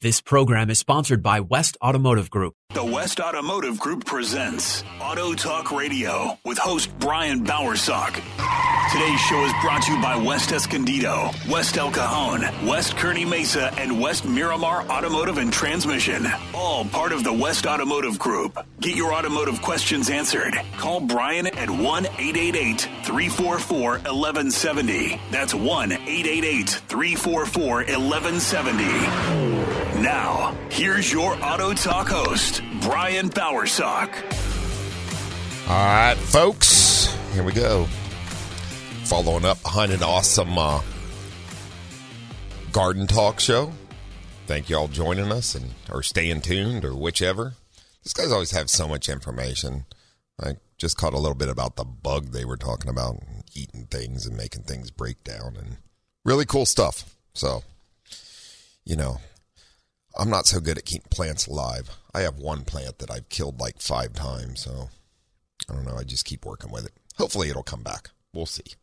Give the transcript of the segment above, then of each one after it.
This program is sponsored by West Automotive Group. The West Automotive Group presents Auto Talk Radio with host Brian Bowersock. Today's show is brought to you by West Escondido, West El Cajon, West Kearny Mesa, and West Miramar Automotive and Transmission. All part of the West Automotive Group. Get your automotive questions answered. Call Brian at 1 888 344 1170. That's 1 888 344 1170. Now, here's your Auto Talk host, Brian Bowersock. All right, folks, here we go. Following up behind an awesome uh, garden talk show. Thank you all joining us and or staying tuned or whichever. These guys always have so much information. I just caught a little bit about the bug they were talking about, eating things and making things break down, and really cool stuff. So, you know, I'm not so good at keeping plants alive. I have one plant that I've killed like five times, so I don't know. I just keep working with it. Hopefully, it'll come back. We'll see.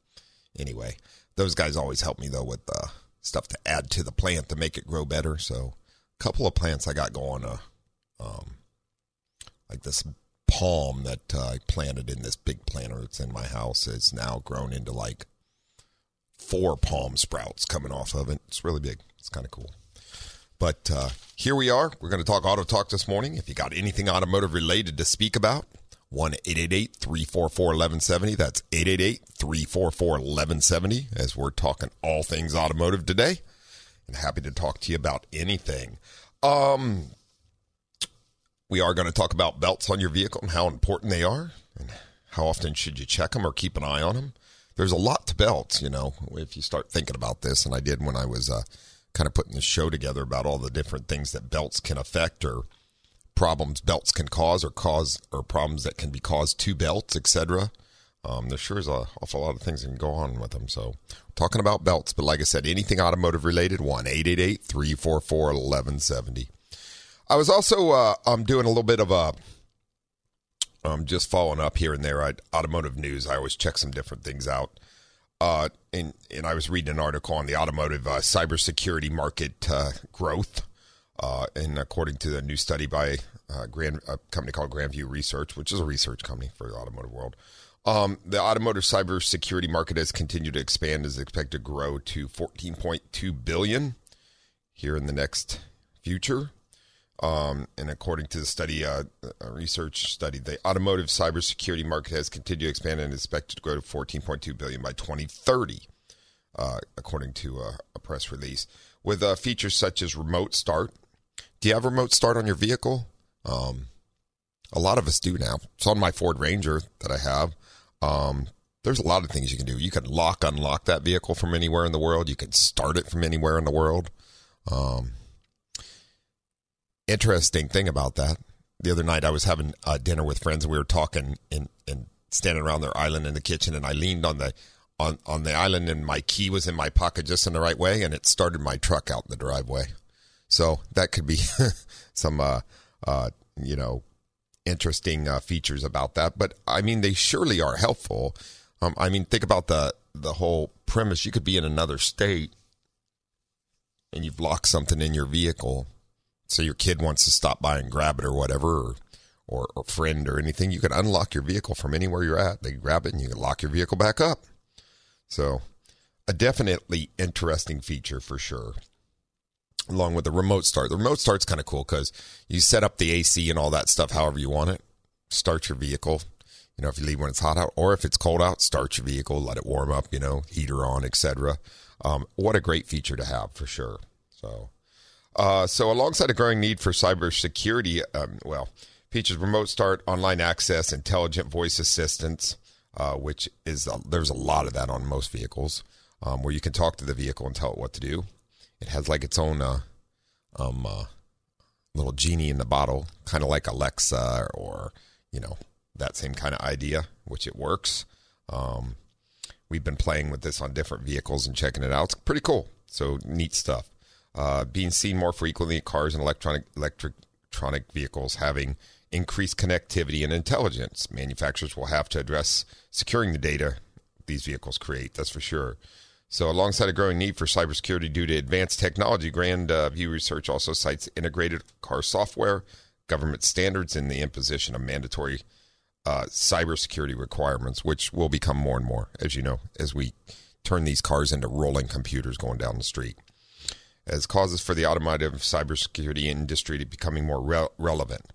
Anyway, those guys always help me though with uh, stuff to add to the plant to make it grow better. So, a couple of plants I got going. Uh, um, like this palm that uh, I planted in this big planter that's in my house is now grown into like four palm sprouts coming off of it. It's really big. It's kind of cool. But uh, here we are. We're going to talk auto talk this morning. If you got anything automotive related to speak about, 1 344 1170. That's 888 344 1170 as we're talking all things automotive today. And happy to talk to you about anything. Um, we are going to talk about belts on your vehicle and how important they are and how often should you check them or keep an eye on them. There's a lot to belts, you know, if you start thinking about this. And I did when I was uh, kind of putting the show together about all the different things that belts can affect or problems belts can cause or cause or problems that can be caused to belts, etc. Um, there sure is an awful lot of things that can go on with them. So, talking about belts, but like I said, anything automotive related, 1 888 344 1170. I was also uh, I'm doing a little bit of a um, just following up here and there at automotive news. I always check some different things out. Uh, and, and I was reading an article on the automotive uh, cybersecurity market uh, growth. Uh, and according to the new study by uh, Grand, a company called Grandview Research, which is a research company for the automotive world, um, the automotive cybersecurity market has continued to expand, is expected to grow to 14.2 billion here in the next future. Um, and according to the study, uh, a research study, the automotive cybersecurity market has continued to expand and is expected to grow to 14.2 billion by 2030, uh, according to a, a, press release. With uh, features such as remote start. Do you have remote start on your vehicle? Um, a lot of us do now. It's on my Ford Ranger that I have. Um, there's a lot of things you can do. You can lock, unlock that vehicle from anywhere in the world. You can start it from anywhere in the world. Um, interesting thing about that. The other night, I was having uh, dinner with friends, and we were talking and, and standing around their island in the kitchen, and I leaned on the on on the island, and my key was in my pocket just in the right way, and it started my truck out in the driveway. So that could be some, uh, uh, you know, interesting uh, features about that. But I mean, they surely are helpful. Um, I mean, think about the the whole premise. You could be in another state, and you've locked something in your vehicle so your kid wants to stop by and grab it or whatever, or, or, or friend or anything, you can unlock your vehicle from anywhere you're at. They grab it and you can lock your vehicle back up. So, a definitely interesting feature for sure. Along with the remote start. The remote start's kind of cool because you set up the AC and all that stuff however you want it. Start your vehicle. You know, if you leave when it's hot out, or if it's cold out, start your vehicle, let it warm up. You know, heater on, etc. Um, what a great feature to have for sure. So, uh, so, alongside a growing need for cybersecurity, um, well, features remote start, online access, intelligent voice assistance, uh, which is uh, there's a lot of that on most vehicles, um, where you can talk to the vehicle and tell it what to do. It has like its own uh, um, uh, little genie in the bottle, kind of like Alexa or you know that same kind of idea, which it works. Um, we've been playing with this on different vehicles and checking it out. It's pretty cool. So neat stuff. Uh, being seen more frequently in cars and electronic electric electronic vehicles having increased connectivity and intelligence. Manufacturers will have to address securing the data these vehicles create. That's for sure. So, alongside a growing need for cybersecurity due to advanced technology, Grand uh, View Research also cites integrated car software, government standards, and the imposition of mandatory uh, cybersecurity requirements, which will become more and more, as you know, as we turn these cars into rolling computers going down the street. As causes for the automotive cybersecurity industry to becoming more re- relevant.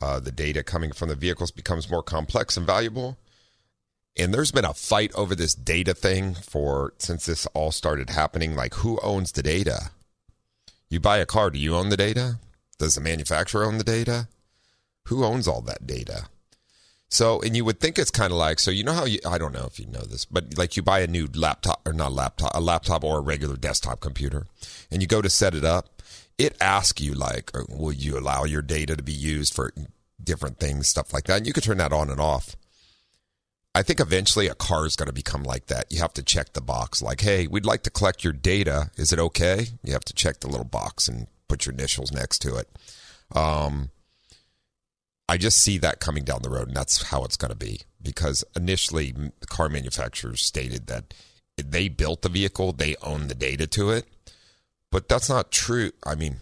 Uh, the data coming from the vehicles becomes more complex and valuable. And there's been a fight over this data thing for since this all started happening. Like, who owns the data? You buy a car, do you own the data? Does the manufacturer own the data? Who owns all that data? So, and you would think it's kind of like, so you know how you, I don't know if you know this, but like you buy a new laptop or not laptop, a laptop or a regular desktop computer, and you go to set it up, it asks you like, uh, will you allow your data to be used for different things, stuff like that. And you can turn that on and off. I think eventually a car is going to become like that. You have to check the box, like, hey, we'd like to collect your data. Is it okay? You have to check the little box and put your initials next to it. Um, I just see that coming down the road, and that's how it's going to be. Because initially, car manufacturers stated that they built the vehicle, they own the data to it. But that's not true. I mean,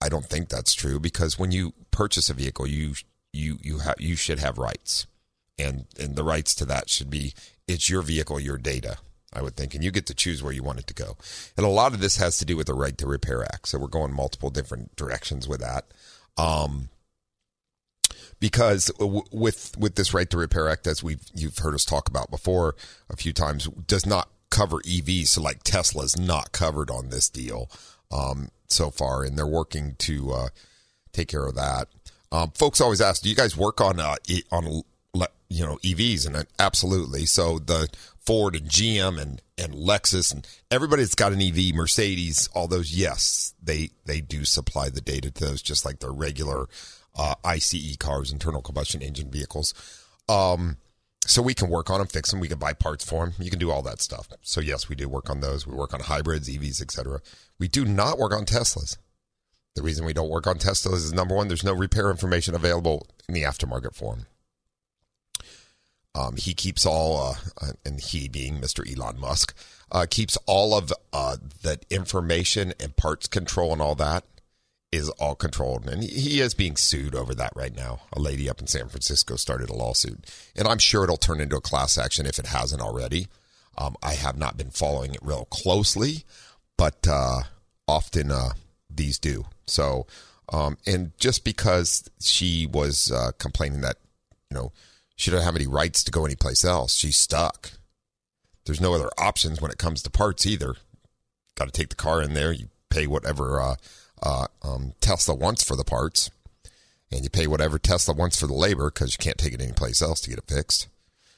I don't think that's true because when you purchase a vehicle, you you you have you should have rights, and and the rights to that should be it's your vehicle, your data. I would think, and you get to choose where you want it to go. And a lot of this has to do with the Right to Repair Act. So we're going multiple different directions with that. Um, because with with this Right to Repair Act, as we've you've heard us talk about before a few times, does not cover EVs. So like Tesla's not covered on this deal um, so far, and they're working to uh, take care of that. Um, folks always ask, "Do you guys work on uh, on you know EVs?" And uh, absolutely. So the Ford and GM and and Lexus and everybody that's got an EV, Mercedes, all those, yes, they they do supply the data to those, just like their regular uh, ICE cars, internal combustion engine vehicles. Um, so we can work on them, fix them. We can buy parts for them. You can do all that stuff. So yes, we do work on those. We work on hybrids, EVs, etc. We do not work on Teslas. The reason we don't work on Teslas is number one, there's no repair information available in the aftermarket form. Um, he keeps all, uh, uh and he being Mr. Elon Musk, uh, keeps all of uh, that information and parts control and all that is all controlled. And he is being sued over that right now. A lady up in San Francisco started a lawsuit. And I'm sure it'll turn into a class action if it hasn't already. Um, I have not been following it real closely, but uh, often uh, these do. So, um, and just because she was uh, complaining that, you know, she doesn't have any rights to go anyplace else, she's stuck. There's no other options when it comes to parts either. Got to take the car in there. You pay whatever uh, um, Tesla wants for the parts, and you pay whatever Tesla wants for the labor because you can't take it anyplace else to get it fixed.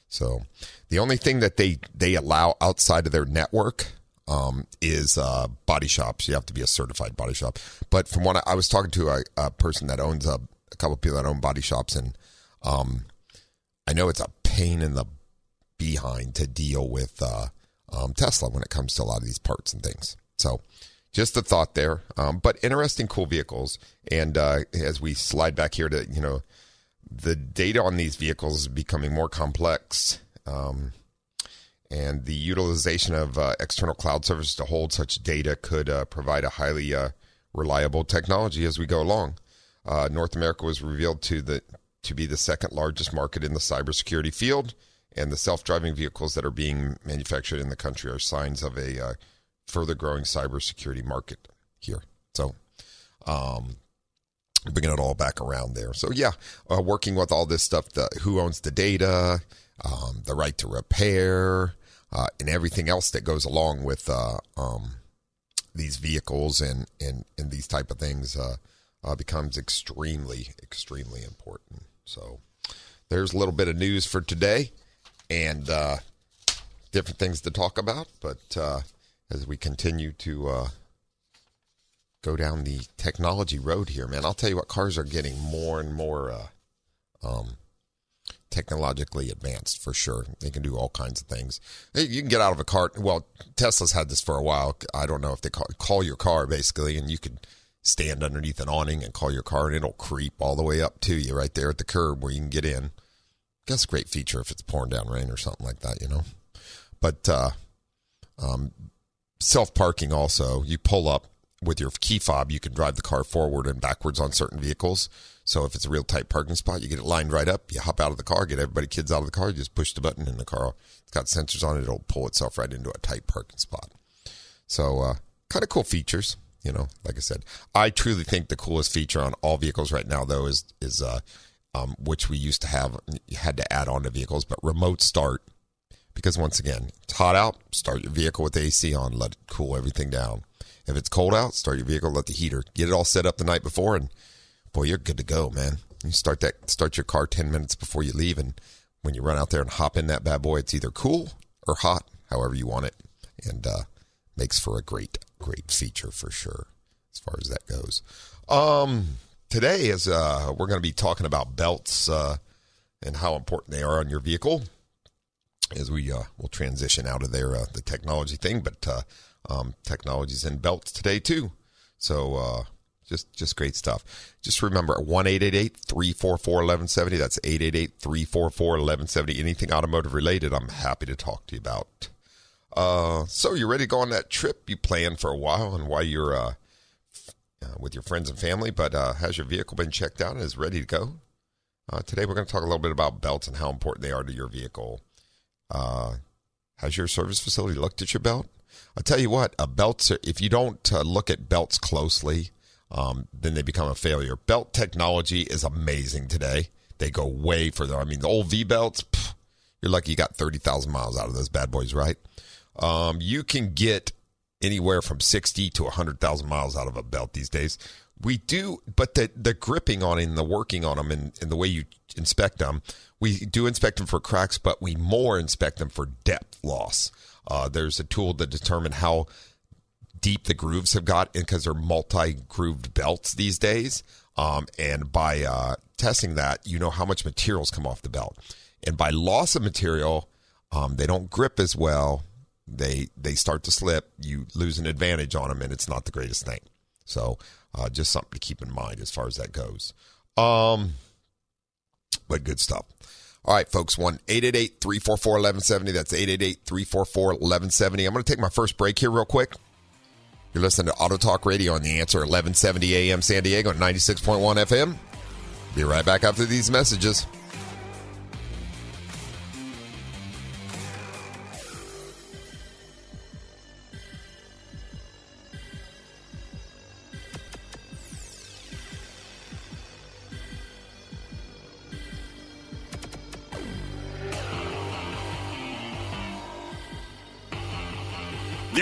So the only thing that they they allow outside of their network um, is uh, body shops. You have to be a certified body shop. But from what I, I was talking to a, a, person that owns a, a couple of people that own body shops, and um, I know it's a pain in the behind to deal with uh, um, Tesla when it comes to a lot of these parts and things. So just a thought there. Um, but interesting, cool vehicles. And uh, as we slide back here to, you know, the data on these vehicles is becoming more complex. Um, and the utilization of uh, external cloud services to hold such data could uh, provide a highly uh, reliable technology as we go along. Uh, North America was revealed to the to be the second largest market in the cybersecurity field, and the self-driving vehicles that are being manufactured in the country are signs of a uh, further growing cybersecurity market here. So, um, bringing it all back around there. So, yeah, uh, working with all this stuff, the, who owns the data, um, the right to repair, uh, and everything else that goes along with uh, um, these vehicles and, and, and these type of things uh, uh, becomes extremely, extremely important. So, there's a little bit of news for today and uh, different things to talk about, but as we continue to uh, go down the technology road here, man. I'll tell you what, cars are getting more and more uh, um, technologically advanced for sure. They can do all kinds of things. You can get out of a car. Well, Tesla's had this for a while. I don't know if they call, call your car basically, and you could stand underneath an awning and call your car, and it'll creep all the way up to you right there at the curb where you can get in. That's a great feature if it's pouring down rain or something like that, you know. But uh, um, self parking also, you pull up with your key fob, you can drive the car forward and backwards on certain vehicles. So if it's a real tight parking spot, you get it lined right up. You hop out of the car, get everybody, kids out of the car, you just push the button and the car. It's got sensors on it. It'll pull itself right into a tight parking spot. So uh, kind of cool features. You know, like I said, I truly think the coolest feature on all vehicles right now, though, is is uh, um, which we used to have, had to add on to vehicles, but remote start. Because once again, it's hot out, start your vehicle with the AC on, let it cool everything down. If it's cold out, start your vehicle, let the heater get it all set up the night before, and boy, you're good to go, man. You start that start your car ten minutes before you leave, and when you run out there and hop in that bad boy, it's either cool or hot, however you want it, and uh, makes for a great, great feature for sure as far as that goes. Um, today is uh, we're going to be talking about belts uh, and how important they are on your vehicle as we uh, will transition out of there uh, the technology thing, but uh, um, technologies belts today too. So uh, just just great stuff. Just remember one eight eight eight three four four eleven seventy. That's eight eight eight three four four eleven seventy. Anything automotive related, I'm happy to talk to you about. Uh, so you ready to go on that trip you planned for a while, and why you're uh, with your friends and family, but has your vehicle been checked out and is ready to go? Uh, today we're going to talk a little bit about belts and how important they are to your vehicle. Uh, has your service facility looked at your belt? I'll tell you what, a belts, if you don't uh, look at belts closely, um, then they become a failure. Belt technology is amazing today. They go way further. I mean, the old V belts, pff, you're lucky you got 30,000 miles out of those bad boys, right? Um, you can get anywhere from 60 to 100,000 miles out of a belt these days. We do, but the, the gripping on it and the working on them and, and the way you inspect them, we do inspect them for cracks, but we more inspect them for depth loss. Uh, there's a tool to determine how deep the grooves have got because they're multi-grooved belts these days. Um, and by uh, testing that, you know how much materials come off the belt. And by loss of material, um, they don't grip as well. They they start to slip. You lose an advantage on them, and it's not the greatest thing. So uh, just something to keep in mind as far as that goes. Um, but good stuff. All right, folks, 1 888 344 1170. That's 888 344 1170. I'm going to take my first break here, real quick. You're listening to Auto Talk Radio on the answer 1170 AM San Diego, 96.1 FM. Be right back after these messages.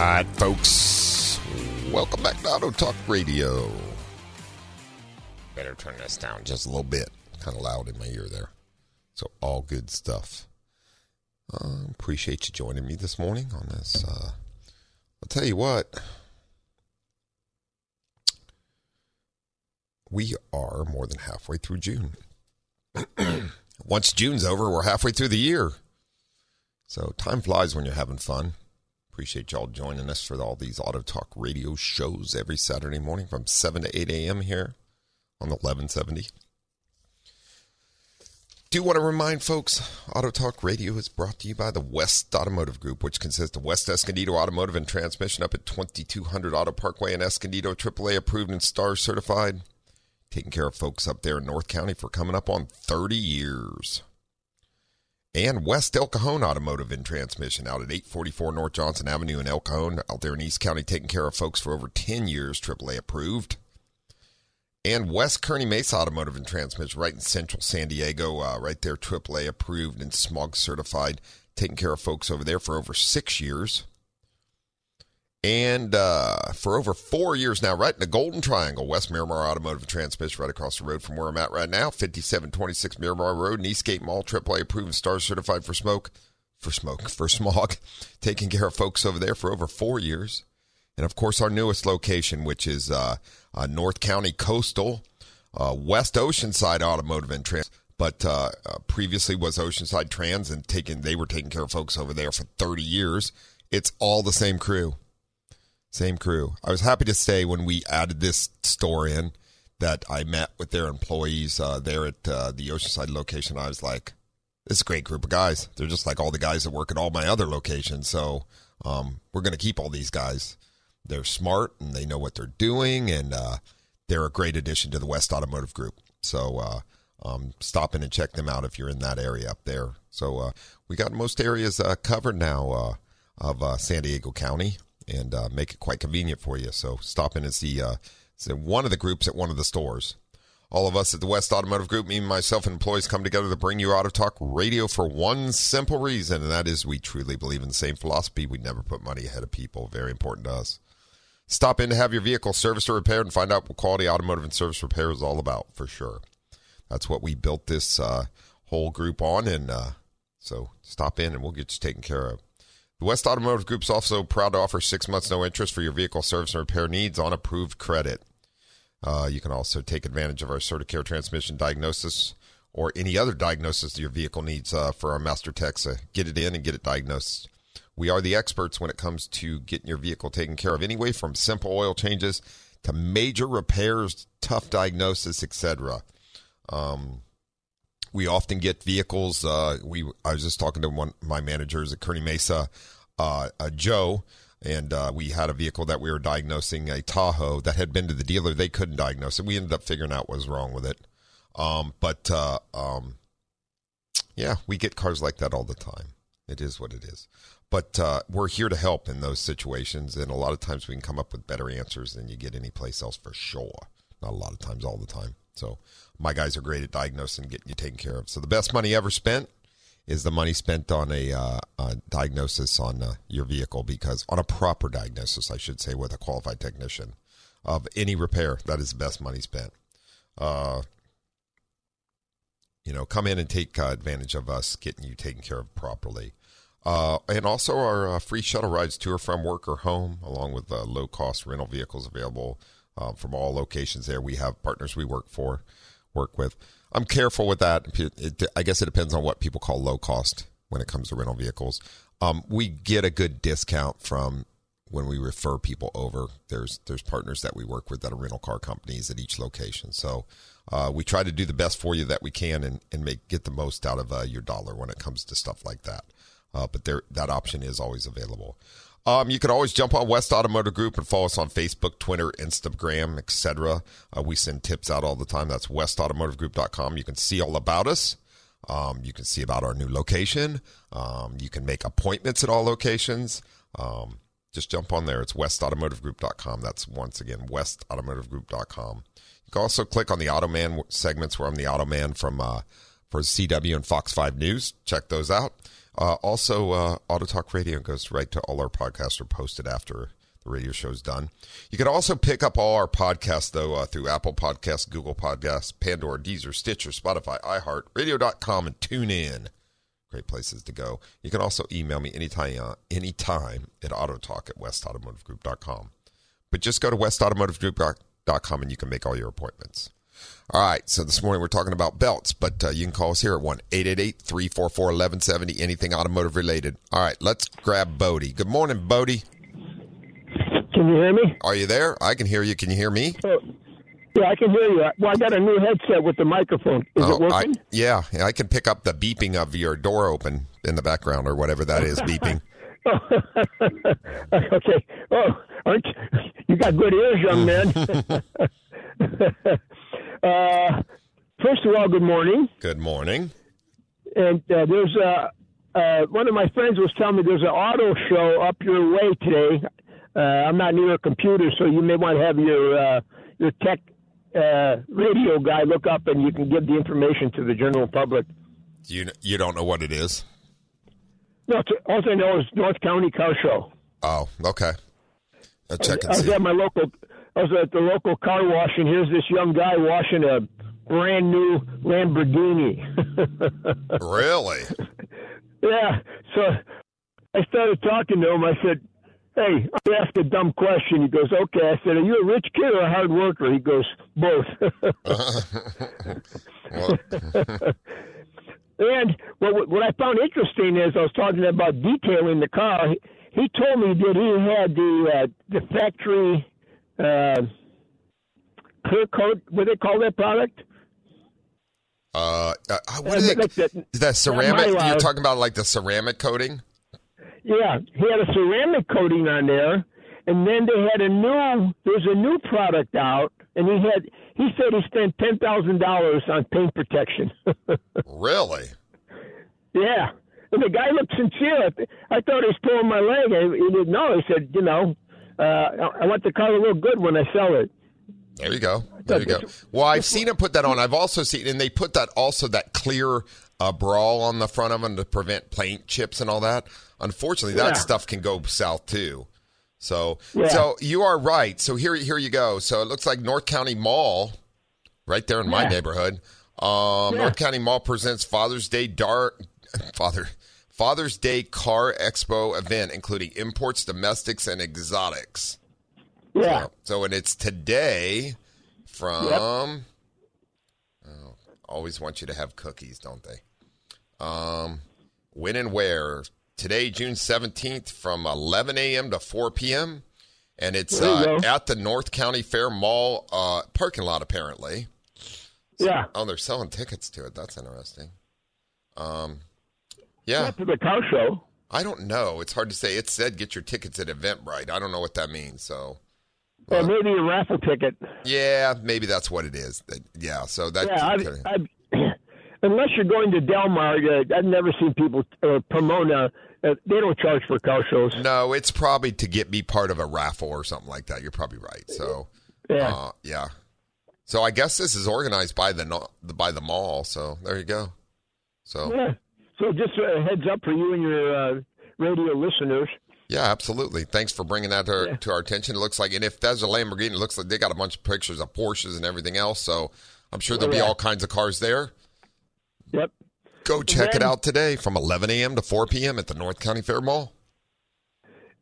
Right, folks. Welcome back to Auto Talk Radio. Better turn this down just a little bit. Kind of loud in my ear there. So, all good stuff. Uh, appreciate you joining me this morning on this. Uh, I'll tell you what. We are more than halfway through June. Once June's over, we're halfway through the year. So, time flies when you're having fun. Appreciate y'all joining us for all these Auto Talk radio shows every Saturday morning from 7 to 8 a.m. here on 1170. Do want to remind folks, Auto Talk Radio is brought to you by the West Automotive Group, which consists of West Escondido Automotive and Transmission up at 2200 Auto Parkway in Escondido, AAA approved and STAR certified. Taking care of folks up there in North County for coming up on 30 years. And West El Cajon Automotive and Transmission out at 844 North Johnson Avenue in El Cajon, out there in East County, taking care of folks for over 10 years, AAA approved. And West Kearny Mesa Automotive and Transmission, right in central San Diego, uh, right there, AAA approved and smog certified, taking care of folks over there for over six years. And uh, for over four years now, right in the Golden Triangle, West Miramar Automotive and Transmission, right across the road from where I'm at right now, 5726 Miramar Road, Eastgate Mall, AAA approved star certified for smoke, for smoke, for smog, taking care of folks over there for over four years. And of course, our newest location, which is uh, uh, North County Coastal, uh, West Oceanside Automotive and Trans, but uh, uh, previously was Oceanside Trans, and taking they were taking care of folks over there for 30 years. It's all the same crew. Same crew. I was happy to say when we added this store in that I met with their employees uh, there at uh, the Oceanside location. I was like, this is a great group of guys. They're just like all the guys that work at all my other locations. So um, we're going to keep all these guys. They're smart and they know what they're doing, and uh, they're a great addition to the West Automotive Group. So uh, um, stop in and check them out if you're in that area up there. So uh, we got most areas uh, covered now of San Diego County and uh, make it quite convenient for you. So stop in and see, uh, one of the groups at one of the stores. All of us at the West Automotive Group, me myself and employees come together to bring you Auto Talk Radio for one simple reason, and that is we truly believe in the same philosophy. We never put money ahead of people. Very important to us. Stop in to have your vehicle serviced or repaired and find out what quality automotive and service repair is all about for sure. That's what we built this uh, whole group on, and uh, so stop in and we'll get you taken care of. The West Automotive Group is also proud to offer six months no interest for your vehicle service and repair needs on approved credit. Uh, you can also take advantage of our CertiCare transmission diagnosis or any other diagnosis your vehicle needs uh, for our master techs. Uh, get it in and get it diagnosed. We are the experts when it comes to getting your vehicle taken care of, anyway, from simple oil changes to major repairs, tough diagnosis, etc. Um, we often get vehicles. Uh, we I was just talking to one my managers at Kearny Mesa, uh, uh, Joe, and uh, we had a vehicle that we were diagnosing a Tahoe that had been to the dealer. They couldn't diagnose it. We ended up figuring out what was wrong with it. Um, but uh, um, yeah, we get cars like that all the time. It is what it is. But uh, we're here to help in those situations, and a lot of times we can come up with better answers than you get anyplace else for sure. Not a lot of times, all the time. So my guys are great at diagnosing and getting you taken care of. So the best money ever spent is the money spent on a, uh, a diagnosis on uh, your vehicle because on a proper diagnosis, I should say, with a qualified technician of any repair, that is the best money spent. Uh, you know, come in and take uh, advantage of us getting you taken care of properly. Uh, and also our uh, free shuttle rides to or from work or home, along with low cost rental vehicles available from all locations there. We have partners we work for work with. I'm careful with that. It, I guess it depends on what people call low cost when it comes to rental vehicles. Um, we get a good discount from when we refer people over. There's there's partners that we work with that are rental car companies at each location. So uh, we try to do the best for you that we can and, and make get the most out of uh, your dollar when it comes to stuff like that. Uh, but there that option is always available. Um, you can always jump on West Automotive Group and follow us on Facebook, Twitter, Instagram, etc. Uh, we send tips out all the time. That's westautomotivegroup.com. You can see all about us. Um, you can see about our new location. Um, you can make appointments at all locations. Um, just jump on there. It's westautomotivegroup.com. That's once again westautomotivegroup.com. You can also click on the Automan segments where I'm the Automan from uh, for CW and Fox 5 News. Check those out. Uh, also, uh, Auto Talk Radio goes right to all our podcasts are posted after the radio show's done. You can also pick up all our podcasts, though, uh, through Apple Podcasts, Google Podcasts, Pandora, Deezer, Stitcher, Spotify, iHeart, Radio.com, and TuneIn. Great places to go. You can also email me anytime, uh, anytime at autotalk at westautomotivegroup.com. But just go to westautomotivegroup.com and you can make all your appointments. All right, so this morning we're talking about belts, but uh, you can call us here at 1 888 344 1170, anything automotive related. All right, let's grab Bodie. Good morning, Bodie. Can you hear me? Are you there? I can hear you. Can you hear me? Oh, yeah, I can hear you. Well, I got a new headset with the microphone. Is oh, it working? I, yeah, I can pick up the beeping of your door open in the background or whatever that is beeping. okay. Oh, aren't you, you got good ears, young man. Uh, first of all, good morning. Good morning. and uh, there's a uh, one of my friends was telling me there's an auto show up your way today. Uh, I'm not near a computer, so you may want to have your uh, your tech uh, radio guy look up, and you can give the information to the general public. You you don't know what it is? No, all I know is North County Car Show. Oh, okay. I'll check and I was see. at my local. I was at the local car wash, and here's this young guy washing a brand new Lamborghini. Really? yeah. So I started talking to him. I said, "Hey, I asked a dumb question." He goes, "Okay." I said, "Are you a rich kid or a hard worker?" He goes, "Both." And what what I found interesting is I was talking about detailing the car. He, he told me that he had the uh, the factory uh, clear coat. What do they call that product? uh, uh, what Uh, is like it? that- The ceramic? Mylar. You're talking about like the ceramic coating? Yeah, he had a ceramic coating on there, and then they had a new. There's a new product out, and he had. He said he spent ten thousand dollars on paint protection. Really? yeah, and the guy looked sincere. I, thought he was pulling my leg. I, he didn't know. He said, you know, uh, I want the car to look good when I sell it. There you go. There you go. Well, I've seen him put that on. I've also seen, and they put that also that clear uh, brawl on the front of them to prevent paint chips and all that. Unfortunately, that Yeah. stuff can go south too. So, Yeah. so you are right. So here, here you go. So it looks like North County Mall, right there in my neighborhood. Um, Yeah. North County Mall presents Father's Day Dart Father Father's Day Car Expo event, including imports, domestics, and exotics. Yeah, So, and it's today from. Oh, always want you to have cookies, don't they? Um, when and where? Today, June 17th, from 11 a.m. to 4 p.m. And it's uh, at the North County Fair Mall uh, parking lot, apparently. yeah. Oh, they're selling tickets to it. That's interesting. Um, yeah, Not to the car show. I don't know. It's hard to say. It said get your tickets at Eventbrite. I don't know what that means. So, Or maybe a raffle ticket. Yeah, maybe that's what it is. Yeah, so that. Yeah, I've, I've, unless you're going to Del Mar, uh, I've never seen people uh, Pomona. Uh, they don't charge for car shows. no, it's probably to get me part of a raffle or something like that. You're probably right. So, Yeah, uh, yeah. So I guess this is organized by the by the mall. So there you go. So yeah. So just a heads up for you and your uh, radio listeners. yeah, absolutely. Thanks for bringing that to our, Yeah. to our attention. It looks like, and if that's a Lamborghini, it looks like they got a bunch of pictures of Porsches and everything else. So I'm sure there'll be all kinds of cars there. Yep. Go check it out today from 11 a.m. to 4 p.m. at the North County Fair Mall.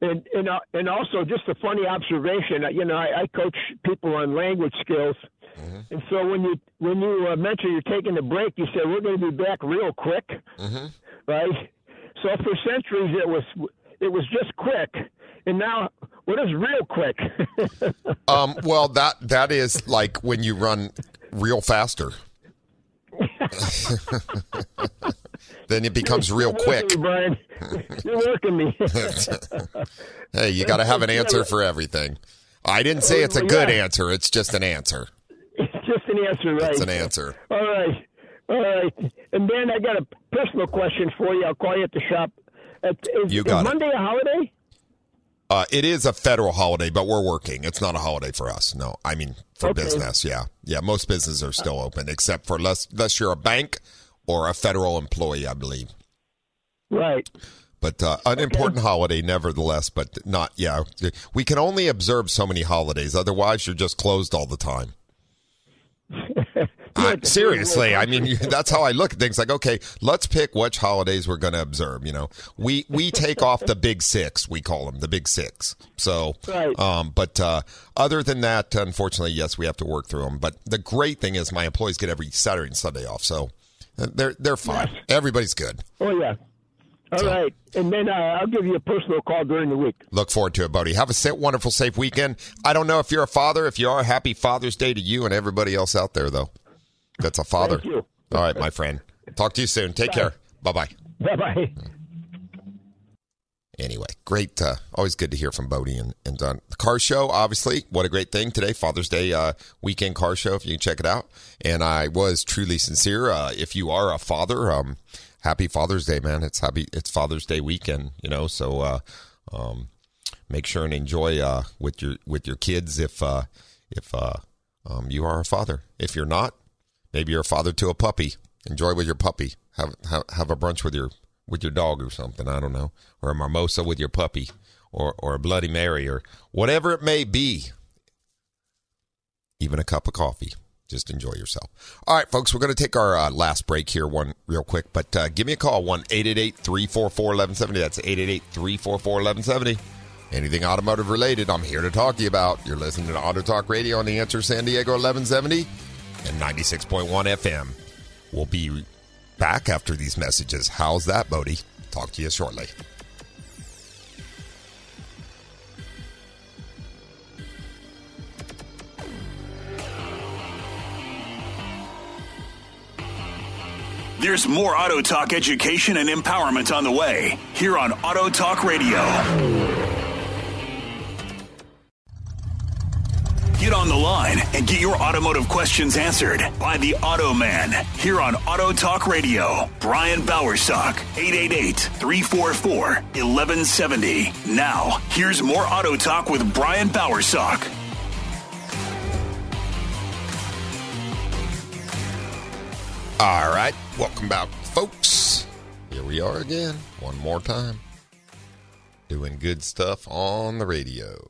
And and uh, and also just a funny observation. uh, You know, I, I coach people on language skills, Mm-hmm. and so when you when you uh, mention you're taking a break, you say we're going to be back real quick, Mm-hmm. right? So for centuries it was it was just quick, and now what is real quick? Um, well, that that is like when you run real faster. then it becomes real quick. Brian. You're working me. Hey, you got to have an answer for everything. I didn't say it's a good Yeah. answer. It's just an answer. it's just an answer, right? It's an answer. All right, all right. And then I got a personal question for you. I'll call you at the shop. Is, You got is it. Monday a holiday? Uh, it is a federal holiday, but we're working. It's not a holiday for us. No, I mean for Okay. business. Yeah, yeah. Most businesses are still open, except for unless unless you're a bank or a federal employee, I believe. Right. But uh, an important holiday, nevertheless. But not. Yeah, we can only observe so many holidays. Otherwise, you're just closed all the time. I- seriously, I mean you- that's how I look at things. Like, okay, let's pick which holidays we're going to observe. You know, we we take off the big six. We call them the big six. So, Right. um, but uh, other than that, unfortunately, yes, we have to work through them. But the great thing is, my employees get every Saturday and Sunday off, so uh, they're they're fine. Everybody's good. Oh yeah. All right. And then uh, I'll give you a personal call during the week. Look forward to it, buddy. Have a wonderful, safe weekend. I don't know if you're a father. If you are, happy Father's Day to you and everybody else out there, though. That's a father. All right, my friend. Talk to you soon. Take care. Bye bye. Bye bye. Anyway, great. Uh, always good to hear from Bodie and, and Don. The car show, obviously, what a great thing today. Father's Day uh, weekend car show, if you can check it out. And I was truly sincere. Uh, if you are a father, um, happy Father's Day, man. It's happy. It's Father's Day weekend, you know. So uh, um, make sure and enjoy uh, with your with your kids if uh, if uh, um, you are a father. If you're not, maybe you're a father to a puppy. Enjoy with your puppy. Have have, have a brunch with your with your dog or something. I don't know, or a mimosa with your puppy, or or a Bloody Mary, or whatever it may be. Even a cup of coffee just enjoy yourself. All right, folks, we're going to take our uh, last break here, one real quick, but uh, give me a call, 1 344 1170. That's 888 344 1170. Anything automotive related, I'm here to talk to you about. You're listening to Auto Talk Radio on the Answer San Diego 1170 and 96.1 FM. We'll be back after these messages. How's that, Bodie? Talk to you shortly. There's more Auto Talk education and empowerment on the way here on Auto Talk Radio. Get on the line and get your automotive questions answered by the Auto Man here on Auto Talk Radio. Brian Bowersock, 888-344-1170. Now, here's more Auto Talk with Brian Bowersock. All right, welcome back, folks. Here we are again, one more time, doing good stuff on the radio.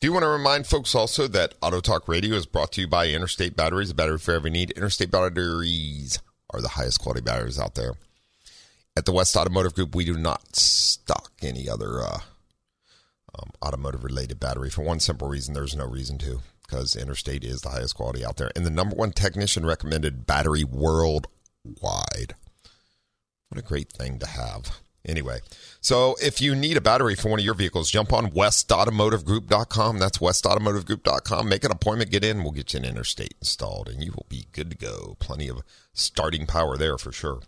Do you want to remind folks also that Auto Talk Radio is brought to you by Interstate Batteries, a battery for every need. Interstate Batteries are the highest quality batteries out there. At the West Automotive Group, we do not stock any other uh, um, automotive related battery for one simple reason there's no reason to because Interstate is the highest quality out there and the number one technician recommended battery worldwide. What a great thing to have. Anyway, so if you need a battery for one of your vehicles, jump on westautomotivegroup.com. That's westautomotivegroup.com. Make an appointment, get in, we'll get you an Interstate installed, and you will be good to go. Plenty of starting power there for sure.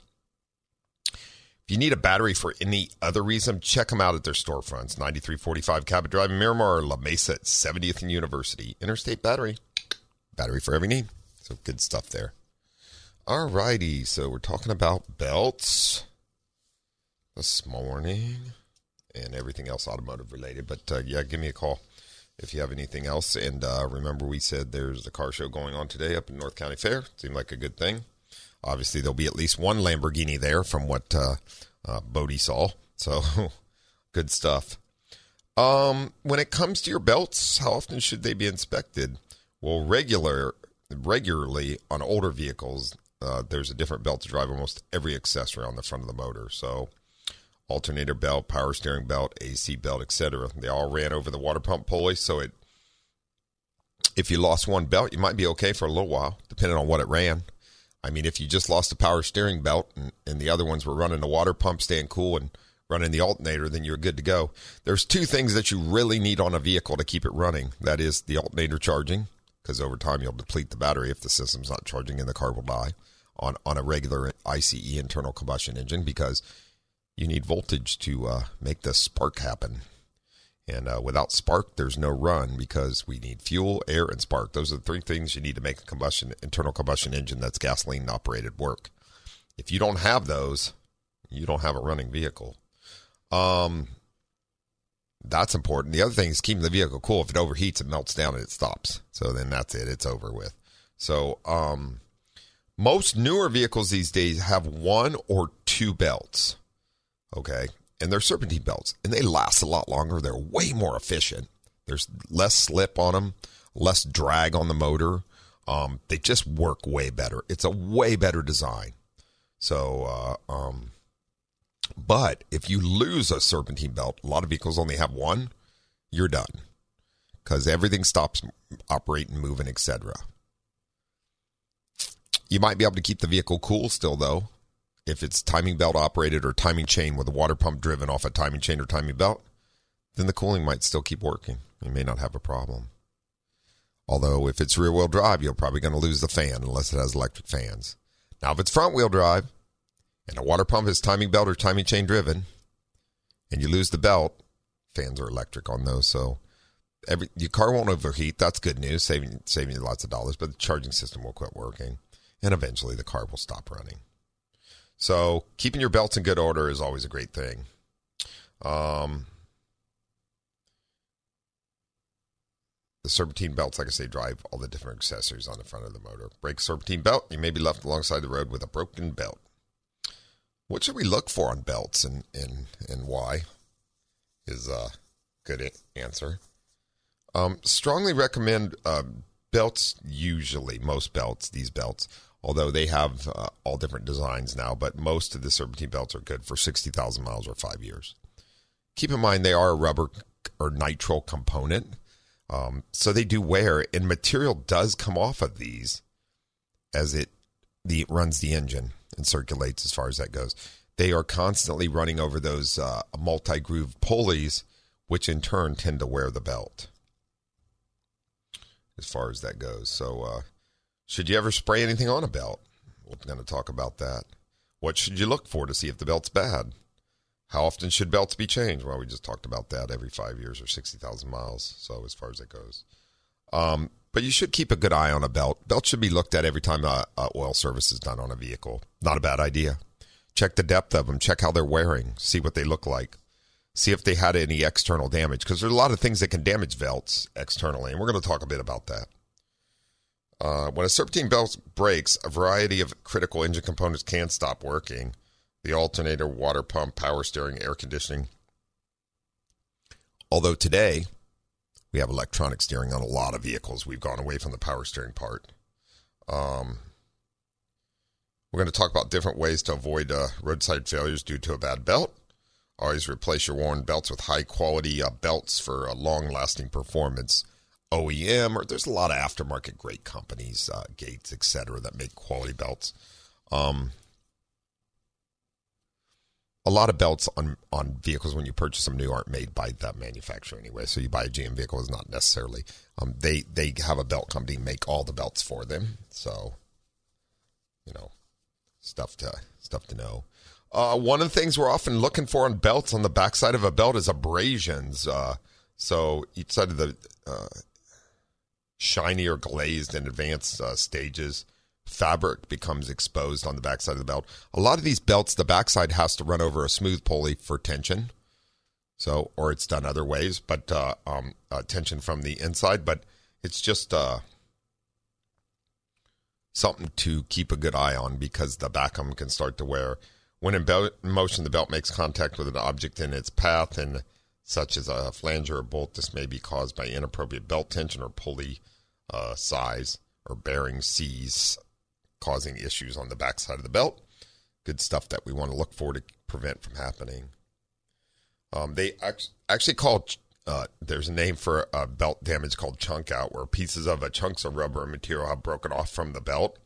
If you need a battery for any other reason, check them out at their storefronts 9345 Cabot Drive, Miramar, La Mesa at 70th and University. Interstate Battery, battery for every need. So good stuff there. All righty, so we're talking about belts this morning and everything else automotive related. But uh, yeah, give me a call if you have anything else. And uh, remember, we said there's a car show going on today up in North County Fair. Seemed like a good thing. Obviously, there'll be at least one Lamborghini there from what uh, uh, Bodie saw. So, good stuff. Um, when it comes to your belts, how often should they be inspected? Well, regular regularly on older vehicles, uh, there's a different belt to drive almost every accessory on the front of the motor. So, alternator belt, power steering belt, AC belt, etc. They all ran over the water pump pulley, so it if you lost one belt, you might be okay for a little while, depending on what it ran. I mean, if you just lost the power steering belt and, and the other ones were running the water pump, staying cool, and running the alternator, then you're good to go. There's two things that you really need on a vehicle to keep it running. That is the alternator charging, because over time you'll deplete the battery if the system's not charging and the car will die on, on a regular ICE internal combustion engine because you need voltage to uh, make the spark happen. And uh, without spark, there's no run because we need fuel, air, and spark. Those are the three things you need to make a combustion internal combustion engine that's gasoline operated work. If you don't have those, you don't have a running vehicle. Um, that's important. The other thing is keeping the vehicle cool. If it overheats, it melts down and it stops. So then that's it. It's over with. So um, most newer vehicles these days have one or two belts. Okay and they're serpentine belts, and they last a lot longer. They're way more efficient. There's less slip on them, less drag on the motor. Um, they just work way better. It's a way better design. So, uh, um, but if you lose a serpentine belt, a lot of vehicles only have one. You're done because everything stops operating, moving, etc. You might be able to keep the vehicle cool still, though if it's timing belt operated or timing chain with a water pump driven off a timing chain or timing belt, then the cooling might still keep working. You may not have a problem. Although if it's rear wheel drive, you're probably going to lose the fan unless it has electric fans. Now, if it's front wheel drive and a water pump is timing belt or timing chain driven, and you lose the belt, fans are electric on those. So every your car won't overheat. That's good news, saving saving you lots of dollars. But the charging system will quit working, and eventually the car will stop running. So keeping your belts in good order is always a great thing. Um, the serpentine belts, like I say, drive all the different accessories on the front of the motor. Break serpentine belt, you may be left alongside the road with a broken belt. What should we look for on belts and, and, and why? Is a good answer. Um, strongly recommend uh, belts, usually, most belts, these belts, although they have uh, all different designs now, but most of the serpentine belts are good for 60,000 miles or five years. Keep in mind they are a rubber or nitrile component, um, so they do wear, and material does come off of these as it the runs the engine and circulates as far as that goes. They are constantly running over those uh, multi groove pulleys, which in turn tend to wear the belt. As far as that goes, so uh, should you ever spray anything on a belt? We're going to talk about that. What should you look for to see if the belt's bad? How often should belts be changed? Well, we just talked about that every five years or 60,000 miles. So, as far as that goes. Um, but you should keep a good eye on a belt. Belt should be looked at every time uh, uh, oil service is done on a vehicle. Not a bad idea. Check the depth of them. Check how they're wearing. See what they look like. See if they had any external damage because there's a lot of things that can damage belts externally, and we're going to talk a bit about that. Uh, when a serpentine belt breaks, a variety of critical engine components can stop working. The alternator, water pump, power steering, air conditioning. Although today we have electronic steering on a lot of vehicles, we've gone away from the power steering part. Um, we're going to talk about different ways to avoid uh, roadside failures due to a bad belt. Always replace your worn belts with high quality uh, belts for a long lasting performance. OEM, or there's a lot of aftermarket great companies, uh, Gates, etc., that make quality belts. Um, a lot of belts on on vehicles when you purchase them new aren't made by that manufacturer anyway. So you buy a GM vehicle is not necessarily. Um, they they have a belt company make all the belts for them. So, you know, stuff to stuff to know. Uh, one of the things we're often looking for on belts on the backside of a belt is abrasions. Uh, so each side of the uh, shiny or glazed in advanced uh, stages. Fabric becomes exposed on the backside of the belt. A lot of these belts, the backside has to run over a smooth pulley for tension. So, or it's done other ways, but uh, um, uh, tension from the inside. But it's just uh, something to keep a good eye on because the back of them can start to wear. When in, belt, motion, the belt makes contact with an object in its path, and such as a flanger or bolt, this may be caused by inappropriate belt tension or pulley uh, size or bearing C's, causing issues on the backside of the belt. Good stuff that we want to look for to prevent from happening. Um, they actually call uh, there's a name for a belt damage called chunk out, where pieces of a chunks of rubber material have broken off from the belt.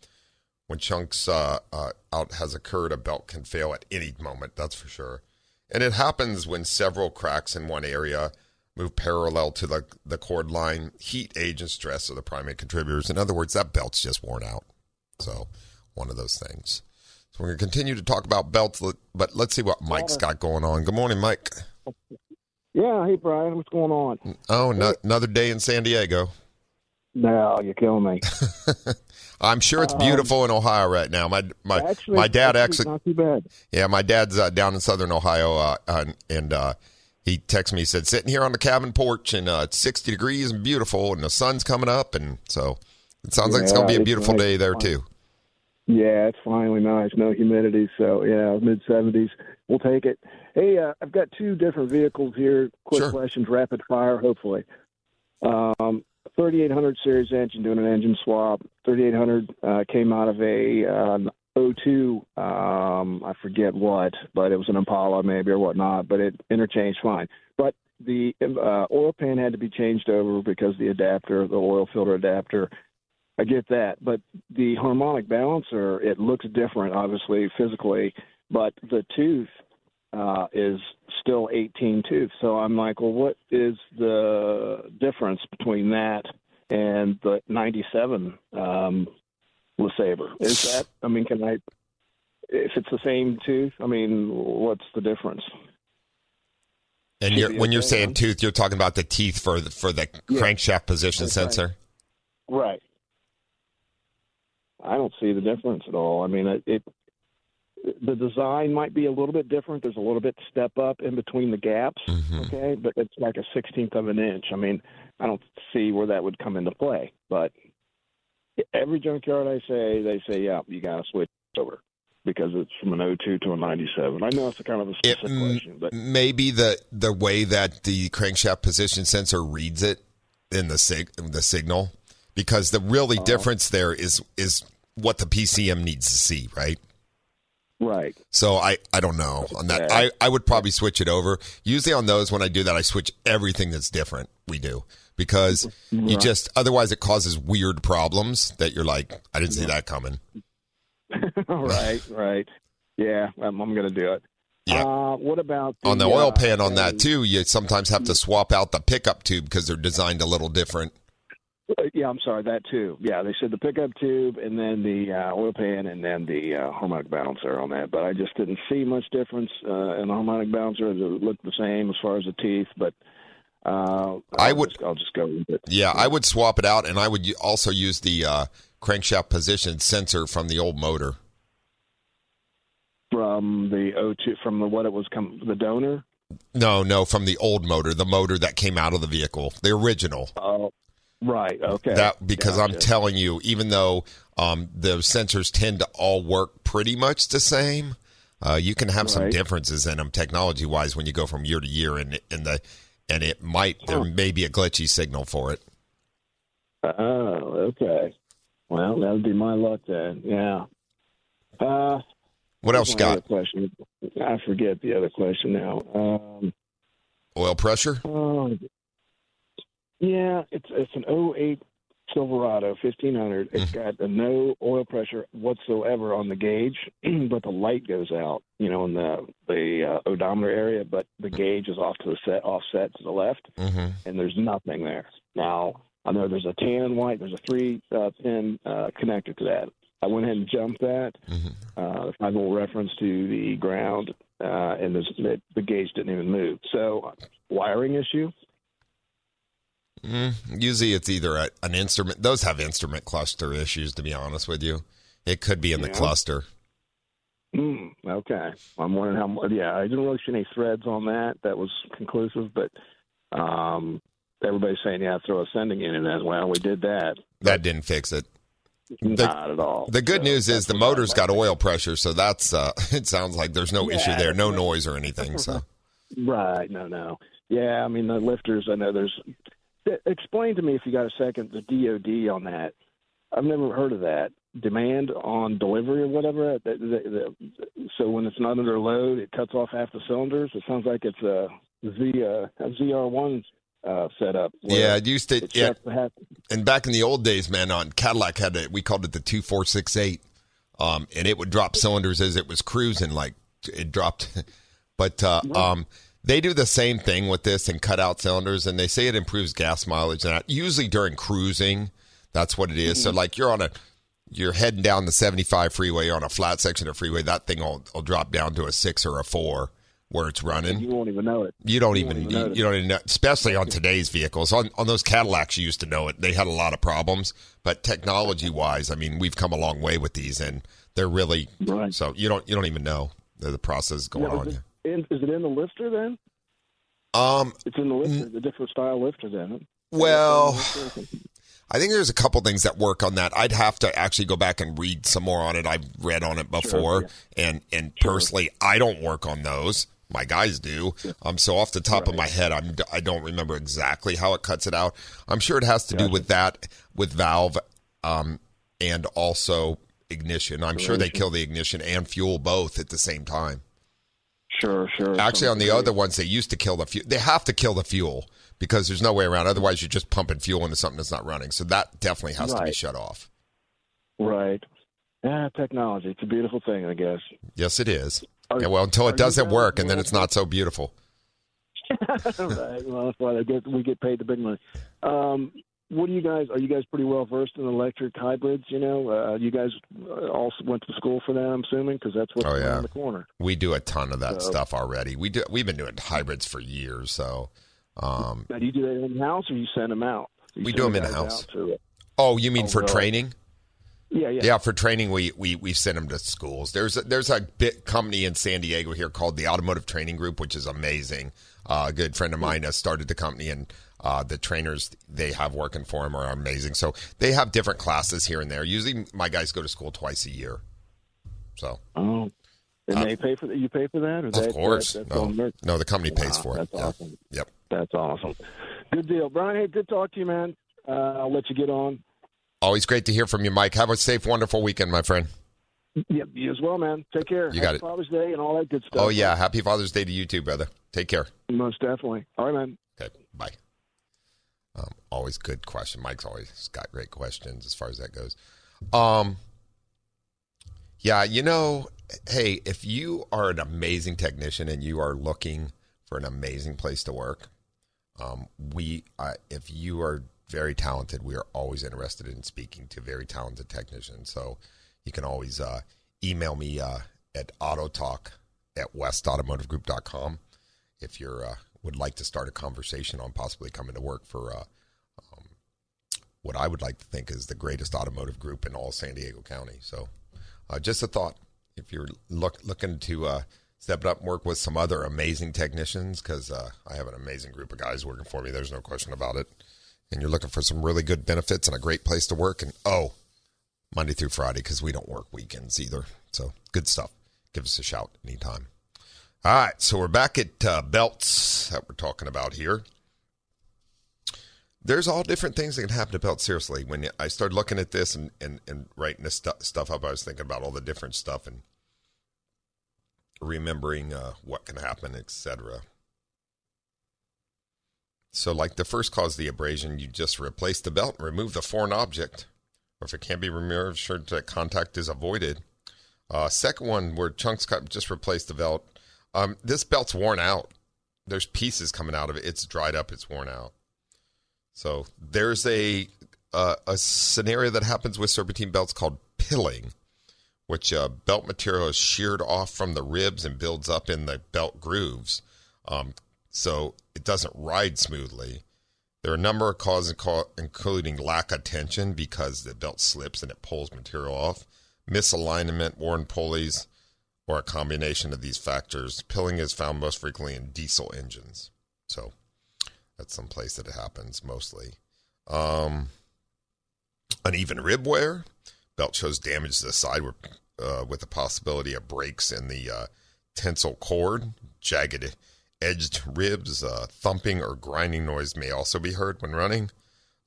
When chunks uh, uh, out has occurred, a belt can fail at any moment. That's for sure, and it happens when several cracks in one area move parallel to the, the cord line. Heat, age, and stress are the primary contributors. In other words, that belt's just worn out. So, one of those things. So, we're going to continue to talk about belts, but let's see what Mike's got going on. Good morning, Mike. Yeah. Hey, Brian. What's going on? Oh, no, another day in San Diego. No, you're killing me. I'm sure it's beautiful um, in Ohio right now. My my actually, my dad actually, not too bad. Yeah, my dad's uh, down in southern Ohio, uh, and, and uh, he texted me. He said, "Sitting here on the cabin porch, and uh, it's 60 degrees and beautiful, and the sun's coming up, and so it sounds yeah, like it's going to be a beautiful nice. day there too." Yeah, it's finally nice. No humidity, so yeah, mid 70s. We'll take it. Hey, uh, I've got two different vehicles here. Quick sure. questions, rapid fire, hopefully. Um, 3800 series engine doing an engine swap. 3800 uh, came out of a uh, 02, um, I forget what, but it was an Impala maybe or whatnot, but it interchanged fine. But the uh, oil pan had to be changed over because the adapter, the oil filter adapter, I get that. But the harmonic balancer, it looks different, obviously, physically, but the tooth uh, is still 18 tooth. So I'm like, well, what is the difference between that and the 97 um, LeSabre. Is that? I mean, can I? If it's the same tooth, I mean, what's the difference? And you're, when you're saying one? tooth, you're talking about the teeth for the, for the yeah. crankshaft position sensor. Right. right. I don't see the difference at all. I mean, it, it the design might be a little bit different. There's a little bit step up in between the gaps, Mhm. okay, but it's like a sixteenth of an inch. I mean, I don't see where that would come into play, but every junkyard I say, they say, yeah, you got to switch over because it's from an 02 to a 97. I know it's a kind of a specific m- question, but maybe the the way that the crankshaft position sensor reads it in the sig- the signal, because the really Uh-huh. difference there is is what the PCM needs to see, right? right. So I, I don't know on that. I, I would probably switch it over. Usually on those, when I do that, I switch everything that's different. We do because you just otherwise it causes weird problems that you're like, I didn't see that coming. right, right. Yeah, I'm, I'm going to do it. Yeah. Uh, what about the, on the oil uh, pan on that uh, too, you sometimes have to swap out the pickup tube because they're designed a little different. Uh, Yeah, I'm sorry, that too. Yeah, they said the pickup tube and then the uh, oil pan and then the uh, harmonic balancer on that. But I just didn't see much difference uh, in the harmonic balancer. It looked the same as far as the teeth, but uh, I would- Just, I'll just go with it. Yeah, I would swap it out, and I would also use the uh, crankshaft position sensor from the old motor. from the O2 from the what it was come the donor. No, no, from the old motor, the motor that came out of the vehicle, the original. Oh, right. Okay. That because I'm telling you, even though um, the sensors tend to all work pretty much the same, uh, you can have some differences in them technology wise when you go from year to year, and and the and it might there may be a glitchy signal for it. Oh, okay. Well, that would be my luck then. Yeah. Uh, What else you my other got? Question. I forget the other question now. Um, Oil pressure? oh, yeah, it's it's an 08 Silverado 1500. It's Mm-hmm. got no oil pressure whatsoever on the gauge, but the light goes out, you know, in the the uh, odometer area, but the gauge is off to the set, offset to the left. hmm and there's nothing there. Now, I know there's a tan and white, there's a three uh, pin uh, connector to that. I went ahead and jumped that. hmm Uh, five volt reference to the ground, uh, and the, the gauge didn't even move. So, wiring issue. Mm, usually it's either a, an instrument. Those have instrument cluster issues, to be honest with you. It could be in the cluster. Mm, okay, I'm wondering how. Yeah, I didn't really see any threads on that. That was conclusive, but um, everybody's saying, yeah, throw a sending in it as well. We did that. That didn't fix it. Not at all. The good So news is the motor's got oil pressure, so that's uh it sounds like there's no issue there, no noise or anything. So Right. No, no. Yeah, I mean the lifters. I know there's. Explain to me if you got a second the DoD on that. I've never heard of that demand on delivery or whatever. So when it's not under load, it cuts off half the cylinders. It sounds like it's a Z uh, a ZR1 uh, setup. yeah, it used to it yeah, half. and back in the old days, man, on Cadillac had it we called it the two four six eight. Um and it would drop cylinders as it was cruising, like it dropped but uh um they do the same thing with this and cut out cylinders and they say it improves gas mileage and usually during cruising, that's what it is. So mm-hmm. like you're on a you're heading down the 75 freeway on a flat section of freeway, that thing will, will drop down to a six or a four where it's running. You won't even know it. You don't You even even you, you don't even know, especially on today's vehicles. On on those Cadillacs, you used to know it. They had a lot of problems, but technology wise, I mean, we've come a long way with these, and they're really Right. so you don't you don't even know the, the process going Yeah, on. In, is it in the lifter then? Um, It's in the lifter, the different style lifter then. well, I think there's a couple things that work on that. I'd have to actually go back and read some more on it. I've read on it before, and and personally, I don't work on those. My guys do. Um, so off the top of my head, I'm I don't remember exactly how it cuts it out. I'm sure it has to do with that, with valve, um, and also ignition. I'm sure they kill the ignition and fuel both at the same time. Sure, sure. Actually, on the other ones, they used to kill the fuel. They have to kill the fuel because there's no way around. Otherwise, you're just pumping fuel into something that's not running. So that definitely has to be shut off. Right. Yeah, technology. It's a beautiful thing, I guess. Yes, it is. Are- yeah, well, until it doesn't work, and then it's not so beautiful. right. Well, that's why get, we get paid the big money. Um, what do you guys? Are you guys pretty well versed in electric hybrids? You know, uh, you guys also went to school for that. I'm assuming because that's what's Oh, yeah. around the corner. We do a ton of that So- stuff already. We do. We've been doing hybrids for years. So, um, Now, do you do that in house or you send them out? You We do them in-house. oh, you mean Oh, for training? Yeah, yeah. Yeah, for training, we we we send them to schools. There's a, there's a big company in San Diego here called the Automotive Training Group, which is amazing. Uh, a good friend of mine has started the company, and uh, the trainers they have working for them are amazing. So they have different classes here and there. Usually, my guys go to school twice a year. So, Oh, and they pay for that. You pay for that, or Uh, of that, course, that- no, no, the company pays Wow, for it. That's Yeah. awesome. Yep. That's awesome. Good deal, Brian. Hey, good talk to you, man. Uh, I'll let you get on. Always great to hear from you, Mike. Have a safe, wonderful weekend, my friend. Yep, you as well, man. Take care. You got Happy it. Father's Day and all that good stuff. Oh yeah, happy Father's Day to you too, brother. Take care. most definitely. All right, man. Okay, bye. Um, always good question. Mike's always got great questions as far as that goes. Um, yeah, you know, hey, if you are an amazing technician and you are looking for an amazing place to work, um, we, uh, if you are very talented, we are always interested in speaking to very talented technicians. So you can always uh, email me uh, at autotalk at westautomotivegroup.com if you're uh, would like to start a conversation on possibly coming to work for uh, um, what I would like to think is the greatest automotive group in all San Diego County. So, uh, just a thought: if you're look, looking to uh, step it up and work with some other amazing technicians, because uh, I have an amazing group of guys working for me. There's no question about it. And you're looking for some really good benefits and a great place to work, and oh, Monday through Friday because we don't work weekends either. So good stuff. Give us a shout anytime. All right, so we're back at uh, belts that we're talking about here. There's all different things that can happen to belts. Seriously, when I started looking at this and, and, and writing this stu- stuff up, I was thinking about all the different stuff and remembering uh, what can happen, etc. So, like the first cause the abrasion, you just replace the belt and remove the foreign object. Or if it can't be removed, sure that contact is avoided. Uh, second one, where chunks cut, just replace the belt. Um, this belt's worn out. There's pieces coming out of it. It's dried up. It's worn out. So there's a uh, a scenario that happens with serpentine belts called pilling, which uh, belt material is sheared off from the ribs and builds up in the belt grooves. Um, so it doesn't ride smoothly. There are a number of causes, including lack of tension because the belt slips and it pulls material off, misalignment, worn pulleys, or a combination of these factors. Pilling is found most frequently in diesel engines. So that's some place that it happens mostly. Um, uneven rib wear. Belt shows damage to the side with, uh, with the possibility of breaks in the uh, tensile cord. Jagged edged ribs, uh, thumping or grinding noise may also be heard when running.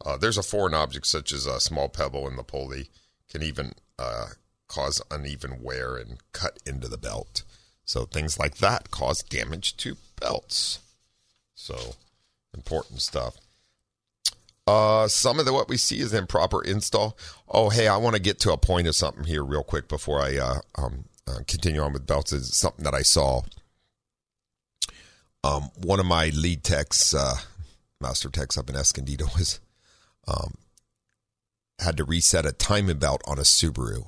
Uh, there's a foreign object such as a small pebble in the pulley can even uh, cause uneven wear and cut into the belt. So things like that cause damage to belts. So important stuff. Uh, some of the what we see is improper install. Oh, hey, I want to get to a point of something here real quick before I uh, um, uh, continue on with belts. Is something that I saw. Um, one of my lead techs, uh, master techs up in Escondido, was um, had to reset a timing belt on a Subaru.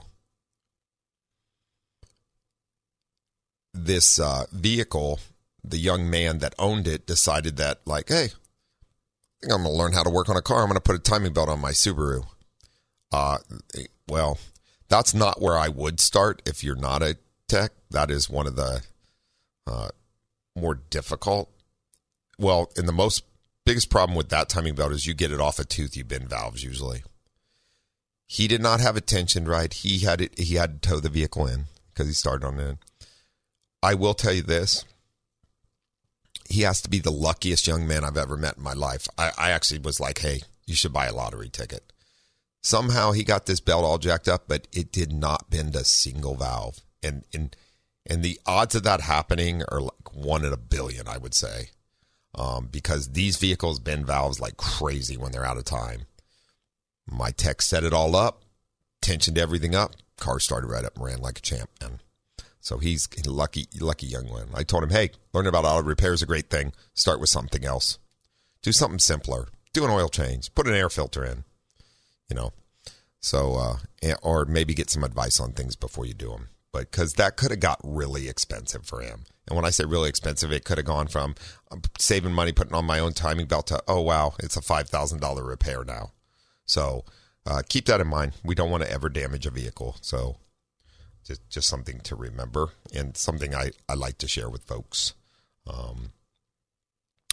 This uh, vehicle, the young man that owned it decided that, like, hey, I think I'm going to learn how to work on a car. I'm going to put a timing belt on my Subaru. Uh, well, that's not where I would start if you're not a tech. That is one of the uh, more difficult. Well, and the most biggest problem with that timing belt is you get it off a tooth you bend valves usually. He did not have it tensioned right. He had it. He had to tow the vehicle in because he started on it. I will tell you this. He has to be the luckiest young man I've ever met in my life. I, I actually was like, hey, you should buy a lottery ticket. Somehow he got this belt all jacked up, but it did not bend a single valve. And and and the odds of that happening are like one in a billion, I would say, um, because these vehicles bend valves like crazy when they're out of time. My tech set it all up, tensioned everything up. Car started right up and ran like a champ, man. So he's lucky, lucky young one. I told him, hey, learning about auto repair is a great thing. Start with something else. Do something simpler. Do an oil change. Put an air filter in. You know, so uh, or maybe get some advice on things before you do them. But because that could have got really expensive for him. And when I say really expensive, it could have gone from um, saving money putting on my own timing belt to oh wow, it's a five thousand dollar repair now. So uh, keep that in mind. We don't want to ever damage a vehicle. So just, just something to remember and something I, I like to share with folks. Um,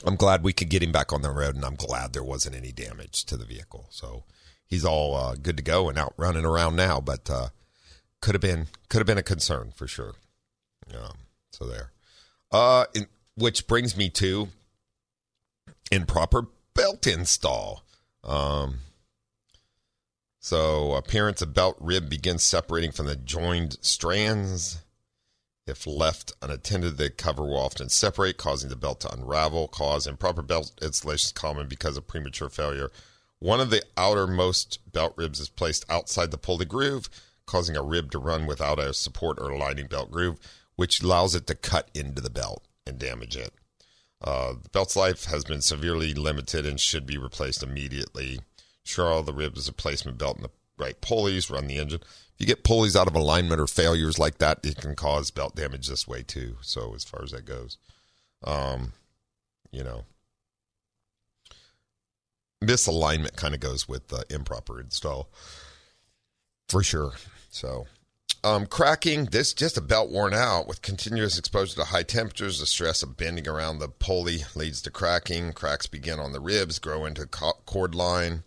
I'm glad we could get him back on the road, and I'm glad there wasn't any damage to the vehicle. So he's all uh, good to go and out running around now. But uh, could have been could have been a concern for sure. Um, so there. Uh, in, which brings me to improper belt install. Um, so appearance of belt rib begins separating from the joined strands. If left unattended, the cover will often separate, causing the belt to unravel. Cause improper belt installation is common because of premature failure. One of the outermost belt ribs is placed outside the pulley groove, causing a rib to run without a support or lining belt groove, which allows it to cut into the belt and damage it. Uh, the belt's life has been severely limited and should be replaced immediately. Sure, all the rib is a placement belt and the right pulleys run the engine if you get pulleys out of alignment or failures like that, it can cause belt damage this way too. So as far as that goes, um, you know, misalignment kind of goes with the improper install for sure. So, um, cracking, this just a belt worn out with continuous exposure to high temperatures. The stress of bending around the pulley leads to cracking. Cracks begin on the ribs, grow into cord line.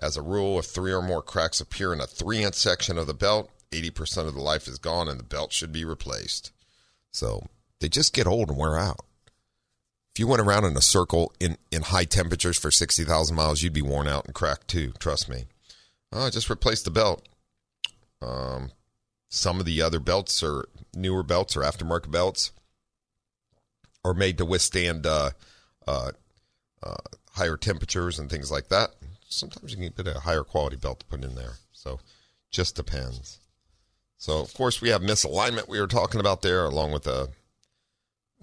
As a rule, if three or more cracks appear in a three inch section of the belt, 80% of the life is gone and the belt should be replaced. So they just get old and wear out. If you went around in a circle in, in high temperatures for 60,000 miles, you'd be worn out and cracked too, trust me. Oh, just replace the belt. Um, some of the other belts are newer belts or aftermarket belts are made to withstand uh, uh, uh, higher temperatures and things like that sometimes you can get a higher quality belt to put in there. So just depends. So of course we have misalignment we were talking about there, along with the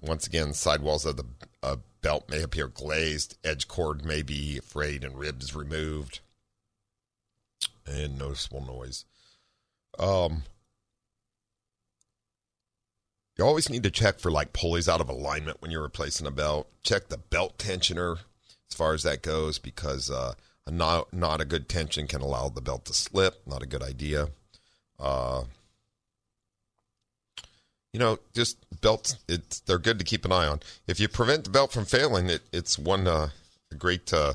once again sidewalls of the uh, belt may appear glazed, edge cord may be frayed, and ribs removed, and noticeable noise. Um, you always need to check for like pulleys out of alignment when you're replacing a belt. Check the belt tensioner as far as that goes because uh, not not a good tension can allow the belt to slip. Not a good idea. Uh, you know, just belts. It's they're good to keep an eye on. If you prevent the belt from failing, it, it's one uh, great uh,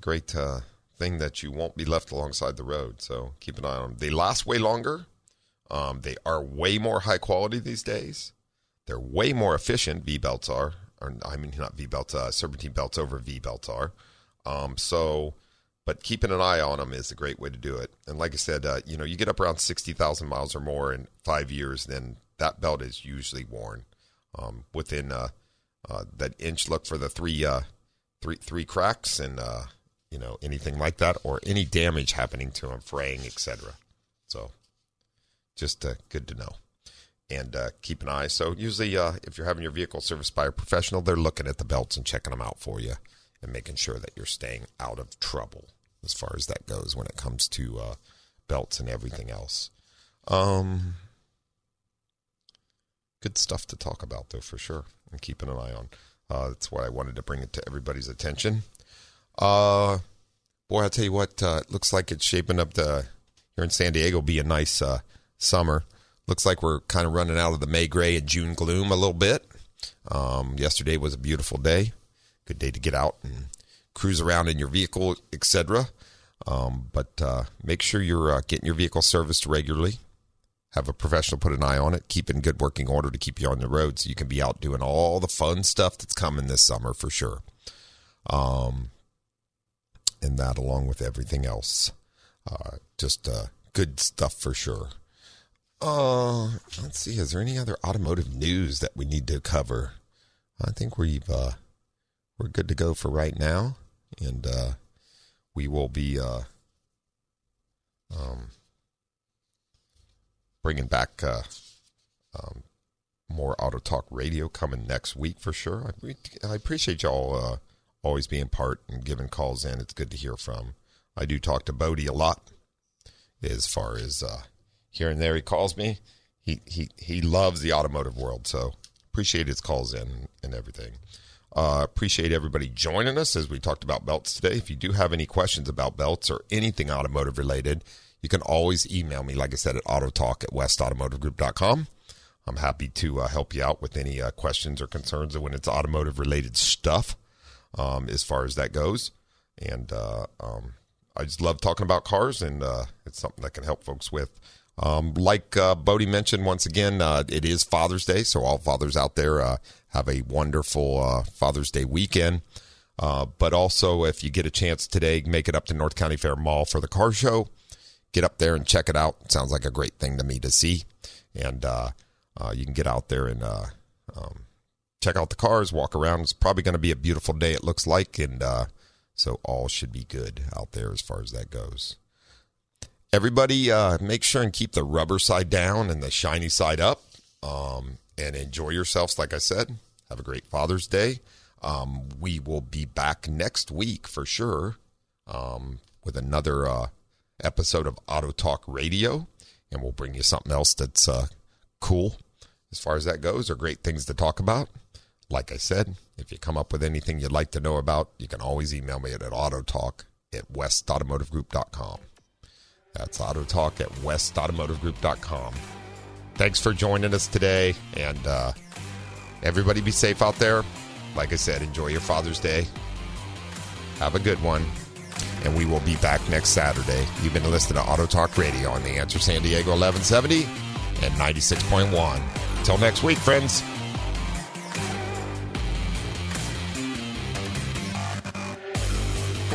great uh, thing that you won't be left alongside the road. So keep an eye on them. They last way longer. Um, they are way more high quality these days. They're way more efficient. V belts are, or I mean, not V belts. Uh, serpentine belts over V belts are. Um, so, but keeping an eye on them is a great way to do it. And like I said, uh, you know, you get up around 60,000 miles or more in five years, then that belt is usually worn. Um, within uh, uh, that inch, look for the three, uh, three, three cracks and, uh, you know, anything like that or any damage happening to them, fraying, etc. So just uh, good to know and keep an eye. So usually, if you're having your vehicle serviced by a professional, they're looking at the belts and checking them out for you and making sure that you're staying out of trouble as far as that goes when it comes to uh, belts and everything else. Um, good stuff to talk about, though, for sure, and keeping an eye on. Uh, that's why I wanted to bring it to everybody's attention. Uh, boy, I'll tell you what, uh, it looks like it's shaping up to here in San Diego be a nice uh, summer. Looks like we're kind of running out of the May gray and June gloom a little bit. Um, yesterday was a beautiful day good day to get out and cruise around in your vehicle, etc. Um, but uh, make sure you're uh, getting your vehicle serviced regularly. Have a professional put an eye on it. Keep in good working order to keep you on the road so you can be out doing all the fun stuff that's coming this summer for sure. Um, and that along with everything else. Uh, just uh, good stuff for sure. Uh, let's see. Is there any other automotive news that we need to cover? I think we've uh, we're good to go for right now, and uh, we will be uh, um, bringing back uh, um, more Auto Talk Radio coming next week for sure. I, I appreciate y'all uh, always being part and giving calls in. It's good to hear from. I do talk to Bodie a lot as far as uh, here and there. He calls me. He, he, he loves the automotive world, so appreciate his calls in and everything. Uh, appreciate everybody joining us as we talked about belts today. If you do have any questions about belts or anything automotive related, you can always email me, like I said, at autotalk at westautomotivegroup.com. I'm happy to uh, help you out with any uh, questions or concerns when it's automotive related stuff um, as far as that goes. And uh, um, I just love talking about cars, and uh, it's something that can help folks with. Um, like uh, Bodie mentioned, once again, uh, it is Father's Day, so all fathers out there uh, have a wonderful uh, Father's Day weekend. Uh, but also, if you get a chance today, make it up to North County Fair Mall for the car show. Get up there and check it out. Sounds like a great thing to me to see. And uh, you can get out there and um, check out the cars, walk around. It's probably going to be a beautiful day, it looks like. And so all should be good out there as far as that goes. Everybody, uh, make sure and keep the rubber side down and the shiny side up, um, and enjoy yourselves. Like I said, have a great Father's Day. Um, we will be back next week for sure um, with another uh, episode of Auto Talk Radio, and we'll bring you something else that's uh, cool as far as that goes, or great things to talk about. Like I said, if you come up with anything you'd like to know about, you can always email me at autotalk at westautomotivegroup.com. That's autotalk at westautomotivegroup.com. Thanks for joining us today, and uh, everybody be safe out there. Like I said, enjoy your Father's Day. Have a good one, and we will be back next Saturday. You've been listening to Auto Talk Radio on the Answer San Diego 1170 and 96.1. Until next week, friends.